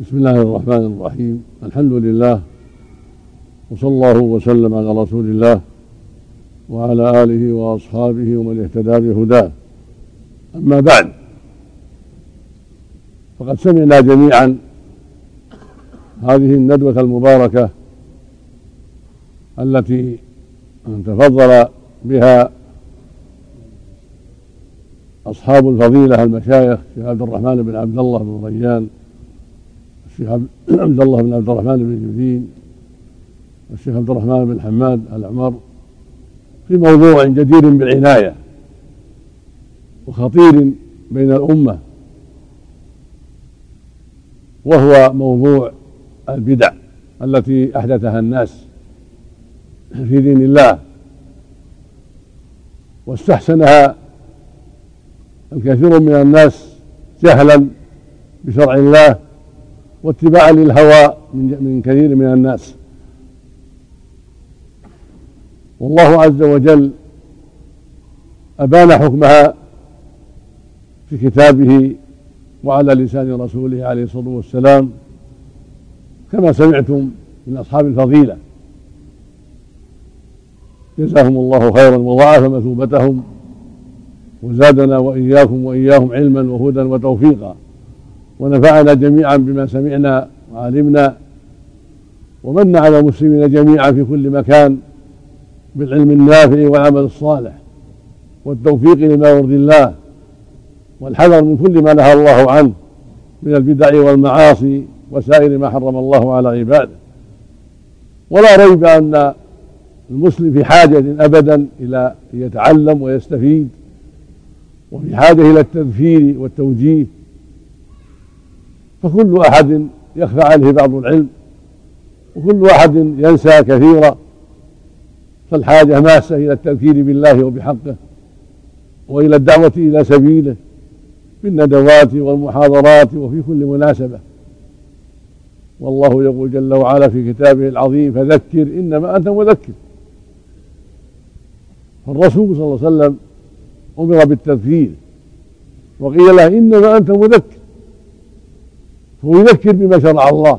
بسم الله الرحمن الرحيم. الحمد لله وصلى الله وسلم على رسول الله وعلى آله وأصحابه ومن اهتدى بهداه. أما بعد فقد سمعنا جميعا هذه الندوة المباركة التي تفضل بها أصحاب الفضيلة المشايخ الشيخ عبد الرحمن بن عبد الله بن ريان الشيخ عبد الله بن عبد الرحمن بن جبين الشيخ عبد الرحمن بن حماد العمر في موضوع جدير بالعناية وخطير بين الأمة وهو موضوع البدع التي أحدثها الناس في دين الله واستحسنها الكثير من الناس جهلا بشرع الله واتباعا للهوى من كثير من الناس. والله عز وجل أبان حكمها في كتابه وعلى لسان رسوله عليه الصلاة والسلام كما سمعتم من أصحاب الفضيلة. جزاهم الله خيرا وضاعف مثوبتهم. وزادنا وإياكم وإياهم علما وهدى وتوفيقا. ونفعنا جميعا بما سمعنا وعلمنا. ومن على المسلمين جميعا في كل مكان بالعلم النافع والعمل الصالح والتوفيق لما يرضي الله. والحذر من كل ما نهى الله عنه من البدع والمعاصي وسائر ما حرم الله على عباده. ولا ريب أن المسلم في حاجة أبدا إلى أن يتعلم ويستفيد وفي حاجة إلى التذكير والتوجيه فكل أحد يخفى عليه بعض العلم وكل أحد ينسى كثيرا فالحاجة ماسة إلى التذكير بالله وبحقه وإلى الدعوة إلى سبيله بالندوات والمحاضرات وفي كل مناسبة. والله يقول جل وعلا في كتابه العظيم فذكر إنما أنت مذكر فالرسول صلى الله عليه وسلم أمر بالتذكير وقيل له إنما أنت مذكر. فهو يذكر بما شرع الله.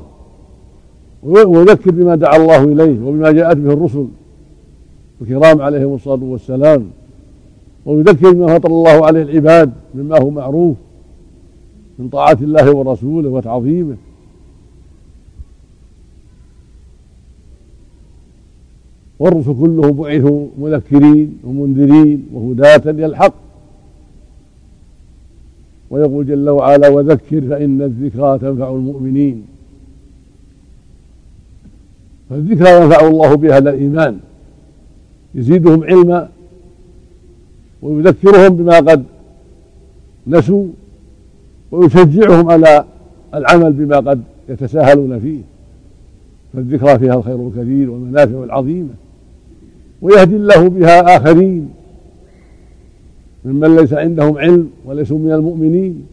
ويذكر بما دعا الله إليه وبما جاءت به الرسل. الكرام عليهم الصلاة والسلام. ويذكر بما فطر الله عليه العباد مما هو معروف. من طاعة الله ورسوله وتعظيمه. والرسل كلهم بعثوا مذكرين ومنذرين وهداة إلى الحق. ويقول جل وعلا وذكر فإن الذكرى تنفع المؤمنين. فالذكرى ينفع الله بها الإيمان. يزيدهم علما ويذكرهم بما قد نسوا ويشجعهم على العمل بما قد يتساهلون فيه. فالذكرى فيها الخير الكثير والمنافع العظيمة. ويهدي الله بها آخرين ممن ليس عندهم علم وليسوا من المؤمنين.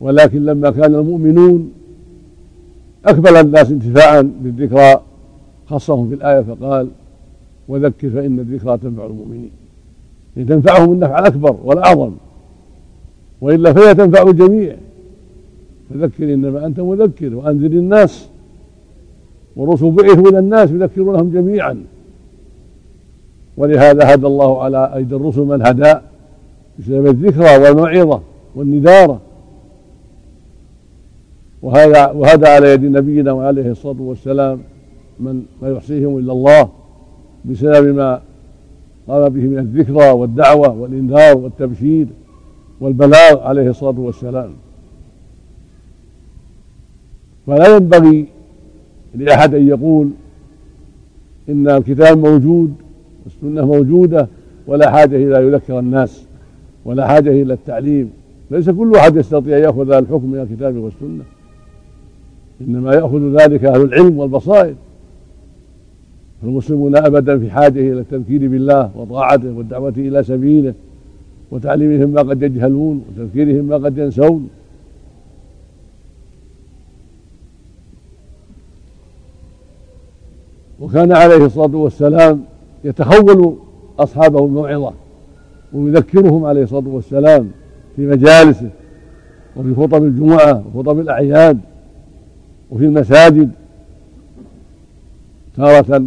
ولكن لما كان المؤمنون أكمل الناس انتفاعا بالذكرى خصهم في الآية فقال وذكر فإن الذكرى تنفع المؤمنين. تنفعهم النفع الأكبر والأعظم وإلا فهي تنفع الجميع. فذكر إنما أنت مذكر وأنذر الناس والرسل بعثوا إلى الناس يذكرونهم جميعا. ولهذا هدى الله على أيدي الرسل من هدى بسبب الذكرى والموعظة والنذارة وهذا وهذا على يد نبينا وعليه الصلاة والسلام من لا يحصيهم إلا الله بسبب ما قام به من الذكرى والدعوة والإنذار والتبشير والبلاغ عليه الصلاة والسلام. فلا ينبغي لأحد أن يقول إن الكتاب موجود والسنة موجودة ولا حاجة إلى يذكر الناس ولا حاجة إلى التعليم. ليس كل أحد يستطيع أن يأخذ الحكم من الكتاب والسنة. إنما يأخذ ذلك أهل العلم والبصائر. فالمسلمون أبدا في حاجة إلى التذكير بالله وطاعته والدعوة إلى سبيله وتعليمهم ما قد يجهلون وتذكيرهم ما قد ينسون. وكان عليه الصلاة والسلام يتخول أصحابه الموعظة ويذكرهم عليه الصلاة والسلام في مجالسه وفي خطب الجمعة وخطب الأعياد وفي المساجد تارة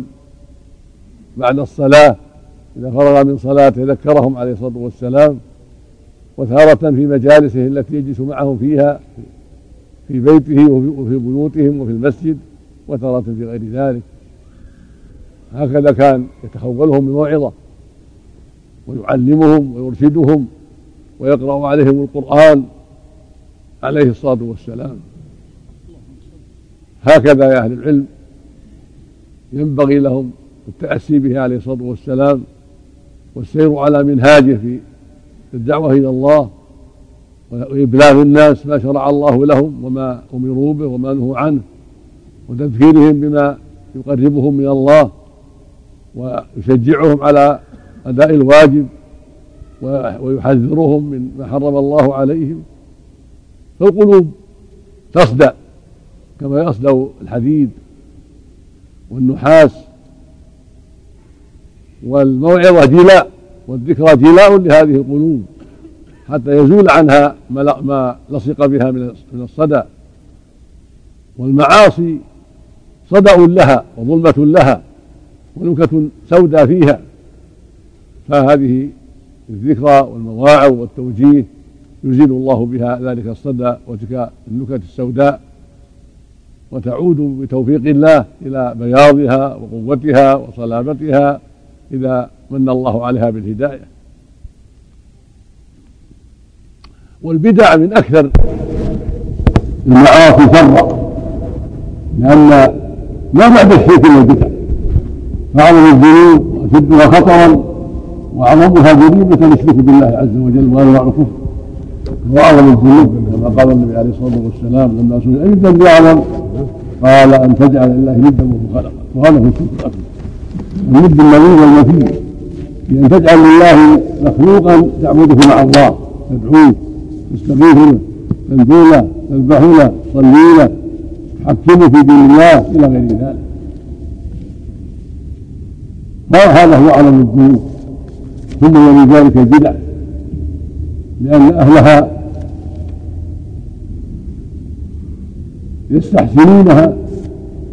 بعد الصلاة إذا فرغ من صلاته ذكرهم عليه الصلاة والسلام وتارة في مجالسه التي يجلس معهم فيها في بيته وفي بيوتهم وفي المسجد وتارة في غير ذلك. هكذا كان يتخولهم بموعظة ويعلمهم ويرشدهم ويقرأ عليهم القرآن عليه الصلاة والسلام. هكذا يا أهل العلم ينبغي لهم التأسي به عليه الصلاة والسلام والسير على منهاجه في الدعوة إلى الله وإبلاغ الناس ما شرع الله لهم وما أمروا به وما نهوا عنه وتذكيرهم بما يقربهم من الله. ويشجعهم على أداء الواجب ويحذرهم من ما حرم الله عليهم. فالقلوب تصدأ كما يصدأ الحديد والنحاس. والموعظة جلاء والذكرى جلاء لهذه القلوب حتى يزول عنها ما لصق بها من الصدى والمعاصي صدأ لها وظلمة لها. ونكت سوداء فيها. فهذه الذكرى والمواعظ والتوجيه يزيل الله بها ذلك الصدى وتلك النكت السوداء وتعود بتوفيق الله إلى بياضها وقوتها وصلابتها إذا من الله عليها بالهداية. والبدع من أكثر المعاصي شرا لأن ما بعد الشرك إلا البدع. فأعظم الذنوب وأشدها خطرا وأعظمها جريمة الشرك بالله عز وجل وأنواع الكفر وأعظم الذنوب كما قال النبي عليه الصلاة والسلام لما سئل أي الذنب أعظم قال أن تجعل لله ندا وهو خلقك وهذا هو الشرك الأكبر. الند المريض والمثيل. بأن تجعل لله مخلوقا تعبده مع الله. تدعوه تستغيث له تنجو له تذبح له تصلي له تحكمه في دين الله إلى غير ذلك. هذا هو أعظم الذنوب. ثم يلي ذلك البدع. لأن أهلها يستحسنونها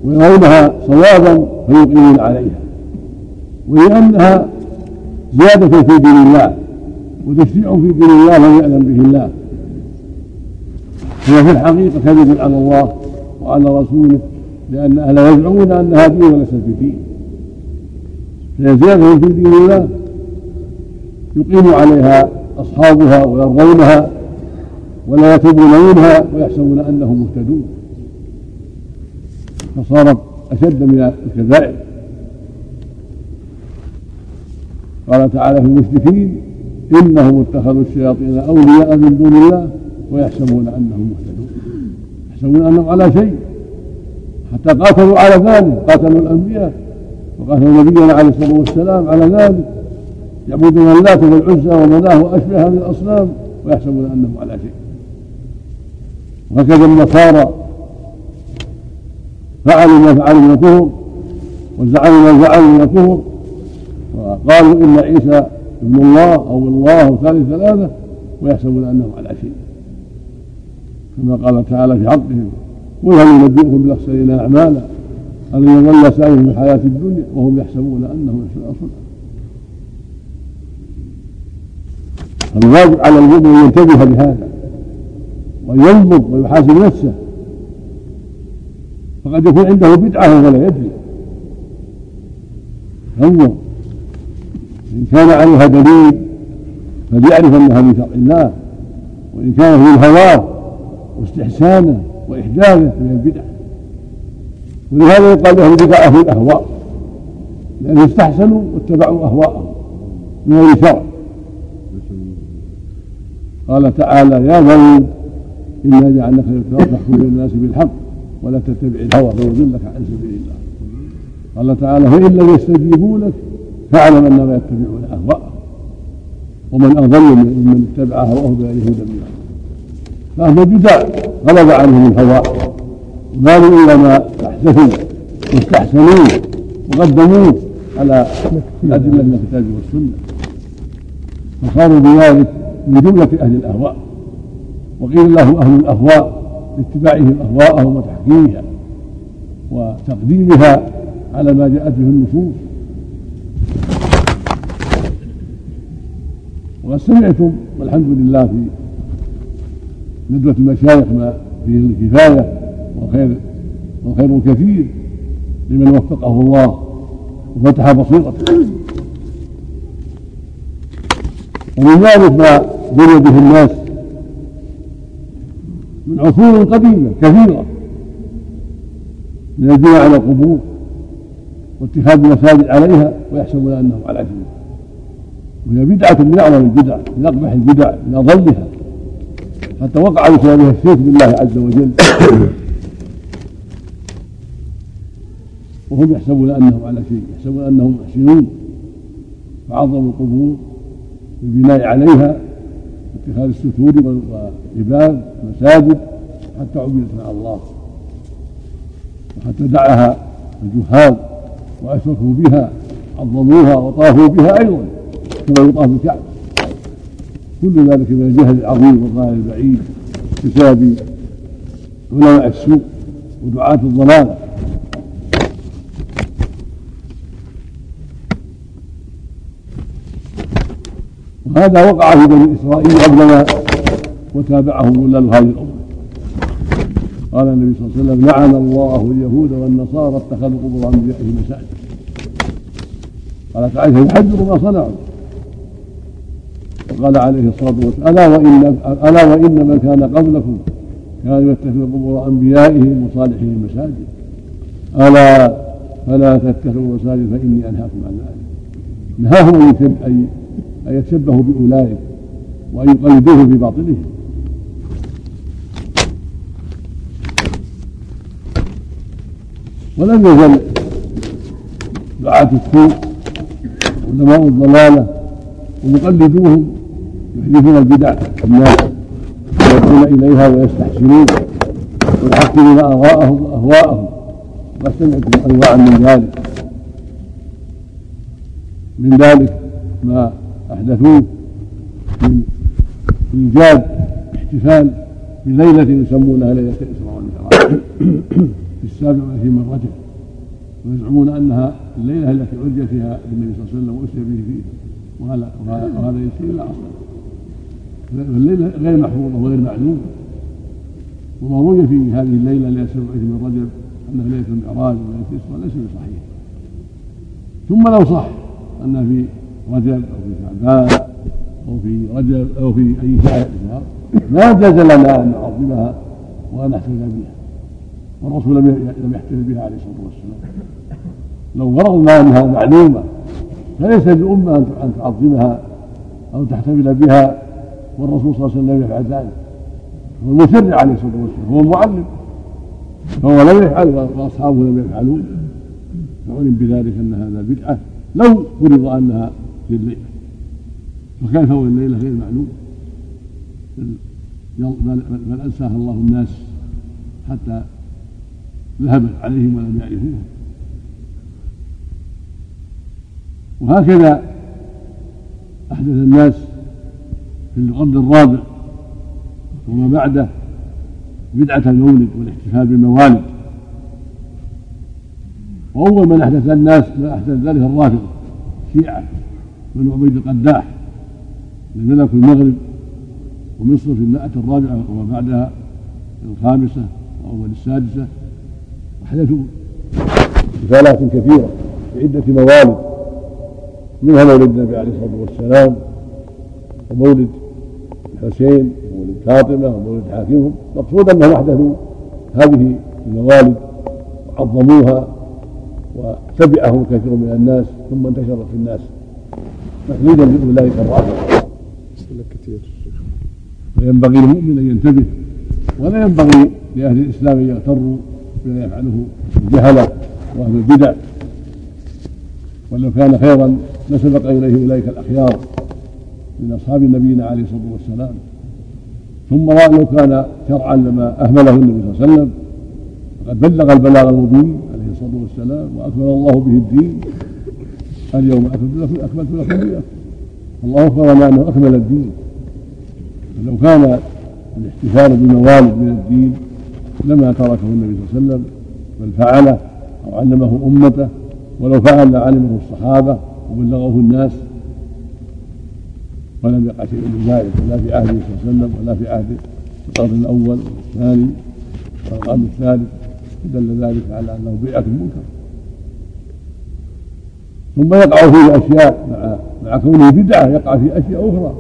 ويرونها صوابا فيقيمون عليها. ولأنها زيادة في دين الله وتشريع في دين الله لم يأذن به الله. هي في الحقيقة كذب على الله وعلى رسوله لأن أهلها يزعمون أنها دين وليست بدين. فهي زيادة في دين الله. يقيم عليها أصحابها ويرضونها ولا يتوبون منها ويحسبون أنهم مهتدون. فصارت أشد من الكبائر. قال تعالى في المشركين إنهم اتخذوا الشياطين أولياء من دون الله ويحسبون أنهم مهتدون. يحسبون أنهم على شيء. حتى قاتلوا على ذلك قاتلوا الأنبياء. وقاتلوا نبينا عليه الصلاة والسلام على ذلك. يعبدون اللات والعزى ومناه وأشبه هذه الأصنام ويحسبون أنهم على شيء. وهكذا النصارى. فعلوا ما فعلوا من الكفر وزعموا ما فعلوا من الكفر وقالوا إن عيسى ابن الله أو الله ثالث ثلاثة ويحسبون أنهم على شيء. كما قال تعالى في حقهم قل هل ننبئكم بالاخسرين أعمالا؟ الذين ضل سعيهم في الحياة الدنيا وهم يحسبون أنهم يحسنون صنعا فالواجب على المؤمن أن ينتبه لهذا وان ينظر ويحاسب نفسه. فقد يكون عنده بدعة ولا يدري. ينظر إن كان عليها دليل فليعرف أنها من شرع الله وإن كان في هواه واستحسانه وإحداثه من البدع. ولهذا يقال له البدع أهل الأهواء لأنهم استحسنوا واتبعوا أهواءهم. من غير شرع قال تعالى يا ولد إنا جعلناك تحكم بين الناس بالحق ولا تتبع الهوى فيضلك عن سبيل الله. قال تعالى فإن لم يستجيبوا لك فاعلم أنما يتبعون أهواءهم. ومن أضل ممن اتبع هواه بغير هدى من الله. فأهل البدع غلب عنهم الهوى. وقالوا إلا ما احدثوا واستحسنوه وقدموه على أدلة من الكتاب والسنة. فصاروا بذلك من جملة أهل الأهواء. وقيل له أهل الأهواء لاتباعهم أهواءهم وتحكيمها وتقديمها على ما جاءت به النصوص. وقد سمعتم والحمد لله في ندوة المشايخ ما فيه الكفاية وخير وخير كثير لمن وفقه الله وفتح بصيرته. ومن ذلك ما بني به الناس من عصور قديمة كثيرة من البناء على القبور واتخاذ المساجد عليها ويحسبون انهم على دين وهي بدعة من أعظم البدع من أقبح البدع من أضلها. حتى وقع بسببها الشرك بالله عز وجل. وهم يحسبون أنهم على شيء يحسبون أنهم محسنون. فعظموا القبور بالبناء عليها واتخاذ الستور والعباد مساجد حتى عبدت مع الله. وحتى دعاها الجهال وأشركوا بها عظموها وطافوا بها أيضا كما يطاف الكعبة. كل ذلك من الجهل العظيم والضلال البعيد بسبب علماء السوء ودعاة الضلال. وهذا وقع في بني إسرائيل قبلنا وتابعهم ضلال هذه الامه قال النبي صلى الله عليه وسلم لعن الله اليهود والنصارى اتخذوا قبور أنبيائهم مساجد. قالت عائشة يحذر ما صنعوا. وقال عليه الصلاة والسلام ألا وإن ألا وإن من كان قبلكم كانوا يتخذوا قبور انبيائهم وصالحهم مساجد. ألا فلا تتخذوا مساجد فإني أنهاكم عن ذلك. نهاهم ان أن يتشبهوا بأولئك وأن يقلدوهم في باطلهم ولم يزل دعاة السوء علماء الضلالة ومقلدوهم يحدثون البدع الناس ويدعون إليها ويستحسنون ويحكمون آراءهم وأهواءهم. وقد سمعتم أنواعا من ذلك. من ذلك ما أحدثوه من إيجاد احتفال بليلة يسمونها ليلة الإسراء والمعراج في السابع والعشرين من رجب. ويزعمون أنها الليلة التي عرج فيها بالنبي صلى الله عليه وسلم وأسري به فيها وهذا وهذا يسير لا اصل فالليلة غير محفوظة وغير معلومة. وما روي في هذه الليلة ليله السابع من رجب أنها ليلة المعراج وليله الاسراء ليس بصحيح. ثم لو صح أن في رجب أو في شعبان أو في رجب أو في أي شهر ما جاز لنا أن نعظمها وان نحتفل بها. والرسول لم يحتفل بها عليه الصلاة والسلام. لو فرضنا أنها معلومة فليس للامه أن تعظمها أو تحتفل بها والرسول صلى الله عليه وسلم لم يفعل ذلك. هو المشرع عليه الصلاة والسلام هو المعلم فهو لم يفعل وأصحابه لم يفعلوا. فعلم بذلك أن هذا بدعة. لو فرض أنها في الليلة فكيف الليلة غير معلوم؟ بل أنساها الله الناس حتى ذهبت عليهم ولم يعرفوها وهكذا أحدث الناس في القرن الرابع وما بعده بدعة المولد والاحتفال بالموالد. وأول من أحدث الناس ما أحدث ذلك الرافضة شيعة. بن عبيد القداح الذين ملكوا المغرب ومصر في المائة الرابعة وما بعدها الخامسة وأول السادسة أحدثوا احتفالات كثيرة في عدة موالد منها مولد النبي عليه الصلاة والسلام ومولد الحسين ومولد فاطمة ومولد حاكمهم. مقصود أنهم أحدثوا هذه الموالد وعظموها وتبعهم كثير من الناس ثم انتشرت في الناس. تقليدا لأولئك الرافضه. كثير فينبغي للمؤمن أن ينتبه ولا ينبغي لأهل الإسلام أن يغتروا بما يفعله الجهلة وأهل البدع. ولو كان خيرا لسبق إليه أولئك الأخيار من أصحاب نبينا عليه الصلاة والسلام. ثم لو كان شرعا لما أهمله النبي صلى الله عليه وسلم فقد بلغ البلاغ المبين عليه الصلاة والسلام وأكمل الله به الدين. اليوم أكملت لكم أكملت لكم دينكم. الله أخبرنا أنه أكمل الدين. فلو كان الاحتفال بالموالد من الدين لما تركه النبي صلى الله عليه وسلم بل فعله أو علمه أمته ولو فعل لعلمه الصحابة وبلغه الناس ولم يقع شيء من ذلك لا في عهده صلى الله عليه وسلم ولا في عهد القرن الأول والثاني والقرن الثالث دل ذلك على أنه بيئة منكر. ثم يقع فيه أشياء مع مع كونه بدعة يقع في أشياء أخرى.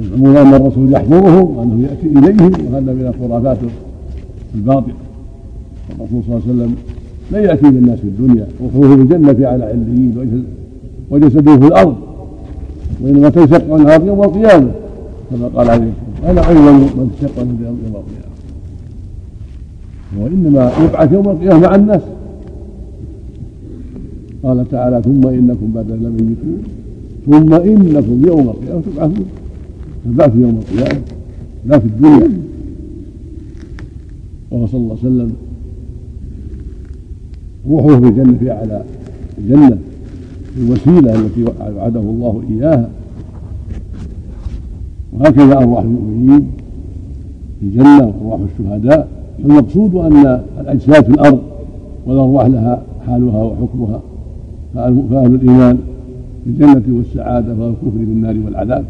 يزعمون أن الرسول يحضره وأنه يأتي إليهم وهذا من الخرافات الباطلة. الرسول صلى الله عليه وسلم لا يأتي للناس في الدنيا في الجنة على عليين وجسده في الأرض. وإنما تنشق عن الأرض يوم القيامة كما قال عليه الصلاة أنا أول من تشق عن يوم القيامة. وإنما يبعث يوم القيامة مع الناس. قال تعالى ثم إنكم بعد لميتون. ثم إنكم يوم القيامة تبعثون. البعث يوم القيامة. لا في الدنيا. وهو صلى الله عليه وسلم روحه في الجنة في أعلى الجنة. الوسيلة التي وعده الله إياها. وهكذا أرواح المؤمنين في الجنة وأرواح الشهداء. المقصود أن الأجساد في الأرض والأرواح لها حالها وحكمها. فأهل الإيمان في الجنة والسعادة فأهل الكفر في النار والعذاب.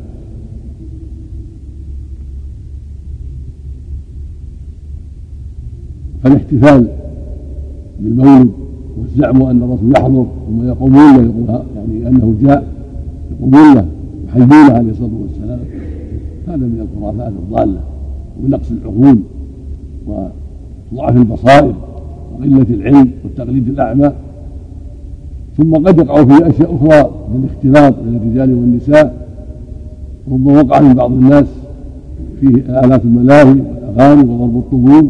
فالاحتفال بالمولد والزعم أن الرسول يحضر ثم يقومون له يعني أنه جاء يقومون له يحيونه عليه الصلاة والسلام. هذا من الخرافات الضالة. ومن نقص العقول وضعف البصائر وقلة العلم والتقليد الأعمى. ثم قد يقع فيه أشياء أخرى من الاختلاط بين الرجال والنساء ربما وقع من بعض الناس فيه آلات الملاهي والأغاني وضرب الطبول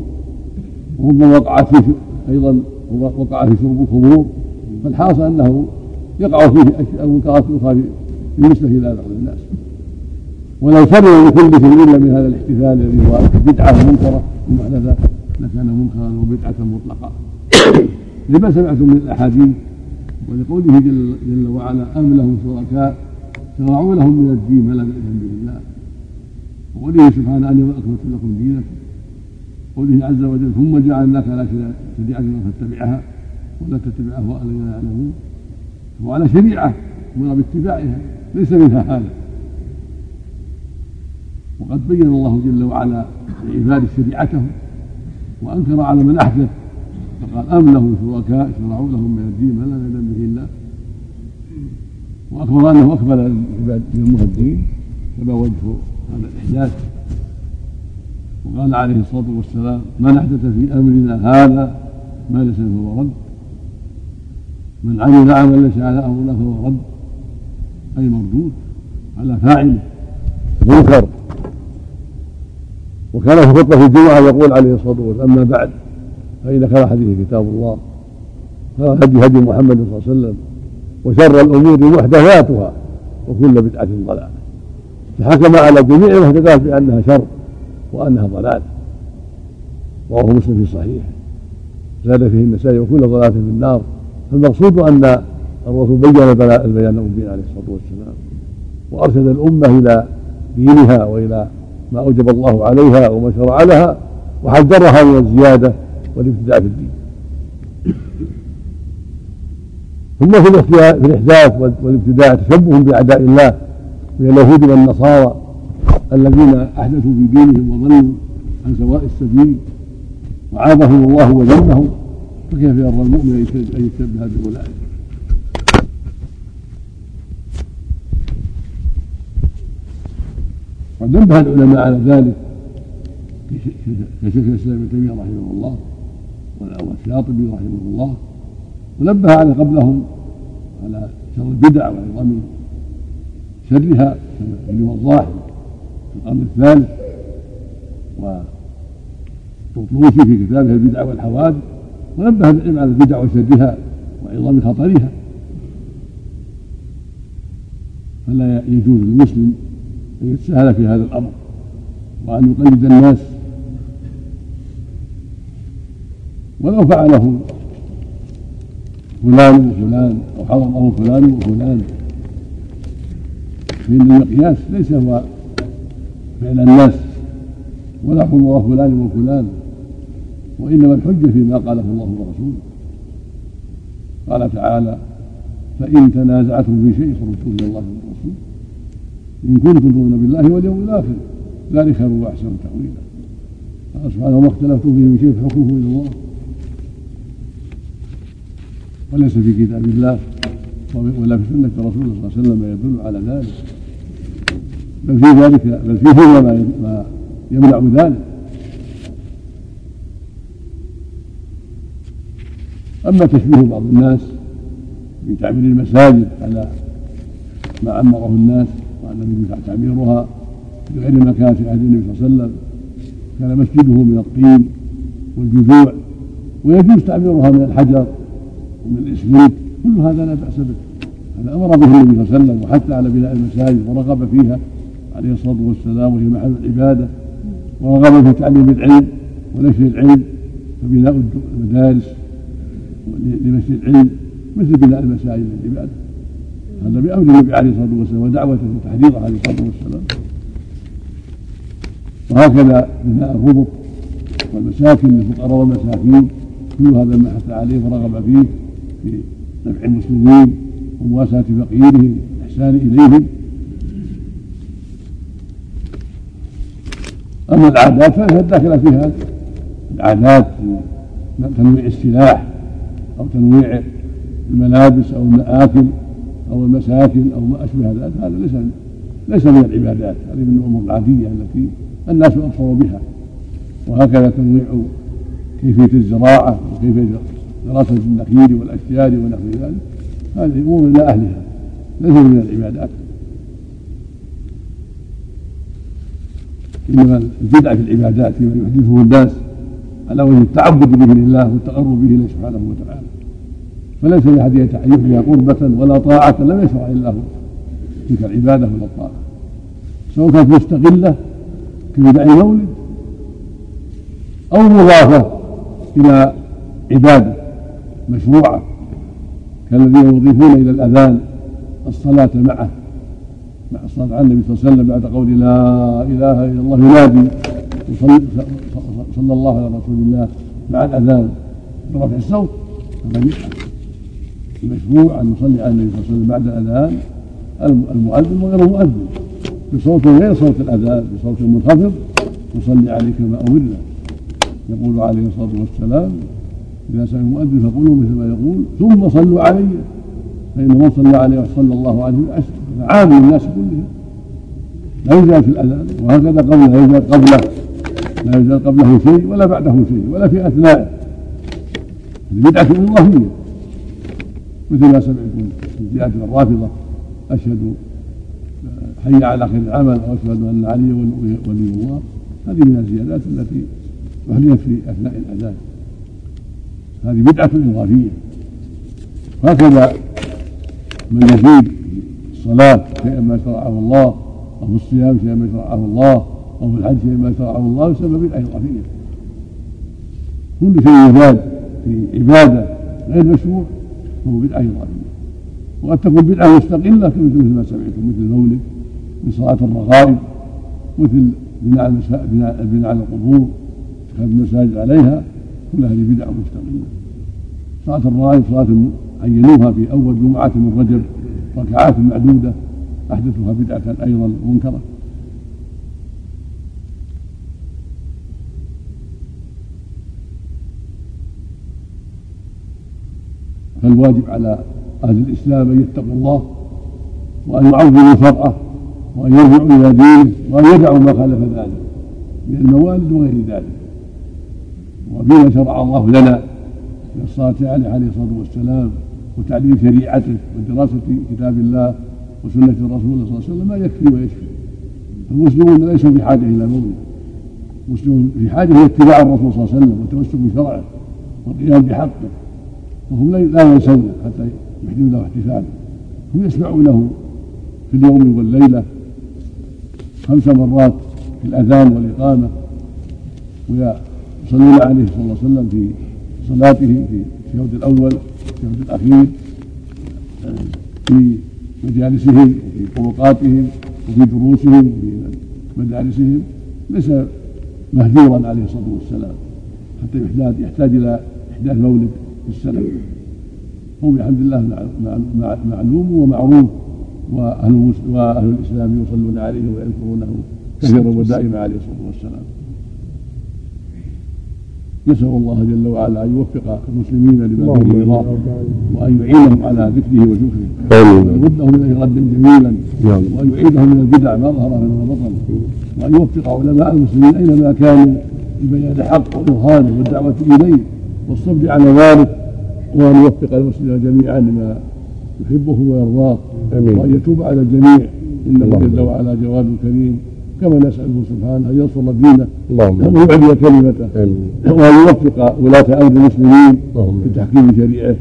وربما وقع فيه أيضا وقع في شرب الخمور فالحاصل أنه يقع فيه أشياء منكرات أخرى بالنسبة إلى بعض الناس. ولو شرعوا بكل شيء إلا من هذا الاحتفال الذي هو بدعة منكرة ومحدثة لكان منكرا وبدعة مطلقة. لما سمعتم من الأحاديث ولقوله جل, جل وعلا أم لهم شركاء؟ شرعوا لهم من الدين ما لم يأذن به الله. وقوله سبحانه اليوم أكملت لكم دينكم. قوله عز وجل ثم جعلناك على شريعة فاتبعها ولا تتبع أهواء الذين لا يعلمون. هو على شريعة أمر باتباعها ليس منها هذا وقد بين الله جل وعلا لعباده شريعته وأنكر على من أحدث فقال أم له شركاء شرعوا لهم من الدين ما لم يأذن به الله؟ وأخبر أنه العباد من الدين كما وجه هذا الإحداث. وقال عليه الصلاة والسلام من أحدث في أمرنا هذا ما ليس فهو رد. من عمل عملا ليس على أمرنا فهو رد. أي مردود. على فاعله منكر. وكان في خطبة الجمعة يقول عليه الصلاة والسلام أما بعد. فإن خير حديث كتاب الله. هدي هدي محمد صلى الله عليه وسلم وشر الأمور محدثاتها وكل بدعة ضلالة. فحكم على جميع المحدثات بأنها شر وأنها ضلال رواه مسلم في صحيح زاد فيه النسائي وكل ضلالة في النار. فالمقصود أن الرسول بين البيان المبين عليه الصلاة والسلام وأرشد الأمة إلى دينها وإلى ما أوجب الله عليها وما شرع لها وحذرها من الزيادة والابتداع في الدين. ثم في الإحداث والابتداع تشبه بأعداء الله من اليهود والنصارى الذين أحدثوا في دينهم وضلوا عن سواء السبيل وعابهم الله وذمهم فكيف يرضى المؤمن أن يشبه باولئك وقد نبه العلماء على ذلك كشيخ الإسلام ابن تيمية رحمه الله. والشاطبي رحمه الله ونبه على قبلهم على شر البدع وعظم شرها كما الظاهر في القرن الثالث وطرطوسي في كتابه البدع والحوادث ونبه العلم على البدع وشدها وعظم خطرها. فلا يجوز للمسلم أن يتساهل في هذا الأمر وأن يقلد الناس ولو فعله فلان وفلان أو حضره فلان وفلان فان المقياس ليس هو فعل الناس. ولا الله فلان وفلان. وإنما الحجة فيما قاله الله ورسوله. قال تعالى فإن تنازعتم في شيء فردوه إلى الله والرسول إن كنتم تؤمنون بالله واليوم الآخر. ذلك خير وأحسن تأويلا. قال سبحانه وما اختلفتم فيه من شيء فحكمه إلى الله. وليس في كتاب الله ولا في سنة رسول الله صلى الله عليه وسلم ما يدل على ذلك. بل في ذلك بل فيه ما يمنع ذلك. أما تشبيه بعض الناس في تعمير المساجد على ما عمره الناس وأن تعميرها بغير ما كان في عهد النبي صلى الله عليه وسلم. كان مسجده من الطين والجذوع ويجوز تعميرها من الحجر. ومن الاسمنت كل هذا لا بأس به. هذا أمر به النبي صلى الله عليه وسلم وحث على بناء المساجد ورغب فيها عليه الصلاة والسلام وهي محل العبادة ورغب في تعليم العلم ونشر العلم فبناء المدارس لمسجد العلم مثل بناء المساجد للعباده هذا بأمر النبي عليه الصلاة والسلام ودعوته وتحريضه عليه الصلاة والسلام. وهكذا بناء الربط والمساكن للفقراء والمساكين كل هذا ما حث عليه ورغب فيه. في نفع المسلمين ومواساة فقيرهم والإحسان إليهم. أما العادات فهي داخلة في هذا العادات تنويع السلاح أو تنويع الملابس أو المآكل أو المساكن أو ما أشبه ذلك. هذا ليس ليس من العبادات هذه من الأمور العادية التي الناس أبصروا بها. وهكذا تنويع كيفية الزراعة وكيفية دراسة النخيل والأشجار ونحو ذلك. هذه أمور إلى أهلها ليس من العبادات. إنما البدعة في العبادات فيما يحدثه الناس على وجه التعبد به لله والتقرب به سبحانه وتعالى. فليس لأحد يحيى قربة ولا طاعة لم يشرع الله تلك العبادة ولا الطاعة. سواء كانت مستقلة كبدع المولد أو مضافة إلى عبادة. مشروعة كالذين يضيفون إلى الأذان الصلاة معه مع الصلاة على النبي صلى الله عليه وسلم بعد قول لا إله إلا الله ينادي صلى الله على رسول الله مع الأذان برفع الصوت. المشروع أن نصلي على النبي صلى الله عليه وسلم بعد الأذان. المؤذن وغير المؤذن. بصوت غير صوت الأذان بصوت منخفض نصلي عليه كما أمرنا. يقول عليه الصلاة والسلام إذا سمع المؤذن فقولوا مثل ما يقول ثم صلوا علي. فإن من صلى عليه صلى الله عليه وسلم. عام الناس كلهم. لا يزال في الأذان وهكذا قبله لا يزال قبله. لا يزال قبله شيء ولا بعده شيء ولا في أثنائه بدعة إضافية مثل ما سمعتم في زيادة الرافضة أشهد حي على خير العمل وأشهد أن علي ولي الله. هذه من الزيادات التي أحدثت في أثناء الأذان. هذه بدعة اضافيه هكذا من يزيد في الصلاة شيئا ما شرعه الله أو في الصيام شيئا ما شرعه الله أو في الحج شيئا ما شرعه الله يسمى بدعه اضافيه كل شيء يزاد في عبادة غير مشروع فهو بدعة اضافيه وقد تكون بدعة مستقلة مثل ما سمعتم مثل المولد من صلاة الرغائب مثل بناء. بناء القبور اتخاذ المساجد عليها. كل هذه بدع مستقلة صلاة الرغائب صلاة عينوها في أول جمعة من رجب ركعات معدودة أحدثها بدعة أيضا منكرة. فالواجب على أهل الإسلام أن يتقوا الله وأن يعظموا شرعه وأن يرجعوا إلى دينه وأن يدعوا ما خالف ذلك من الموالد وغير ذلك. وفيما شرع الله لنا من الصلاة عليه عليه الصلاة والسلام وتعليم شريعته ودراسة كتاب الله وسنة الرسول صلى الله عليه وسلم ما يكفي ويشفي. المسلمون ليسوا في حاجة إلى مولد المسلمون في حاجة إلى اتباع الرسول صلى الله عليه وسلم والتمسك بشرعه والقيام بحقه. وهم لا ينسون حتى يحدثوا له احتفالا. هم يسمعونه في اليوم والليلة خمس مرات في الأذان والإقامة. ويصلون عليه صلى الله عليه وسلم في صلاته في الشهود الأول الشهود الأخير في مجالسهم وفي طرقاتهم وفي دروسهم وفي مدارسهم ليس مهجورا عليه الصلاة والسلام حتى يحتاج يحتاج إلى إحداث مولد في السنة. هو بحمد الله معلوم ومعروف وأهل وأهل الإسلام يصلون عليه ويذكرونه كثيرا ودائما عليه الصلاة والسلام. نسأل الله جل وعلا أن يوفق المسلمين لما فيه رضاه وأن يعينهم على ذكره وشكره. وأن يردهم إليه ردا جميلا. وأن يعيدهم من البدع ما ظهر منها بطن. وأن يوفق علماء المسلمين أينما كانوا لبيان الحق وإظهاره والدعوة إليه والصبر على ذلك. وأن يوفق المسلمين جميعا لما يحبه ويرضاه. وأن يتوب على الجميع. إنه جل وعلا جواد كريم كما نسأله سبحانه أن ينصر دينه اللهم ويعلي كلمته وأن يوفق ولاة أمر المسلمين في تحكيم شريعته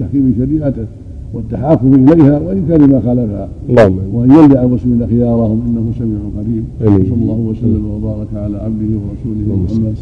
تحكيم شريعته والتحاكم إليها وإن كان ما خالفها. اللهم وأن يلجأ المسلمين خيارهم إنه سميع قريب. صلى الله وسلم وبارك على عبده ورسوله محمد.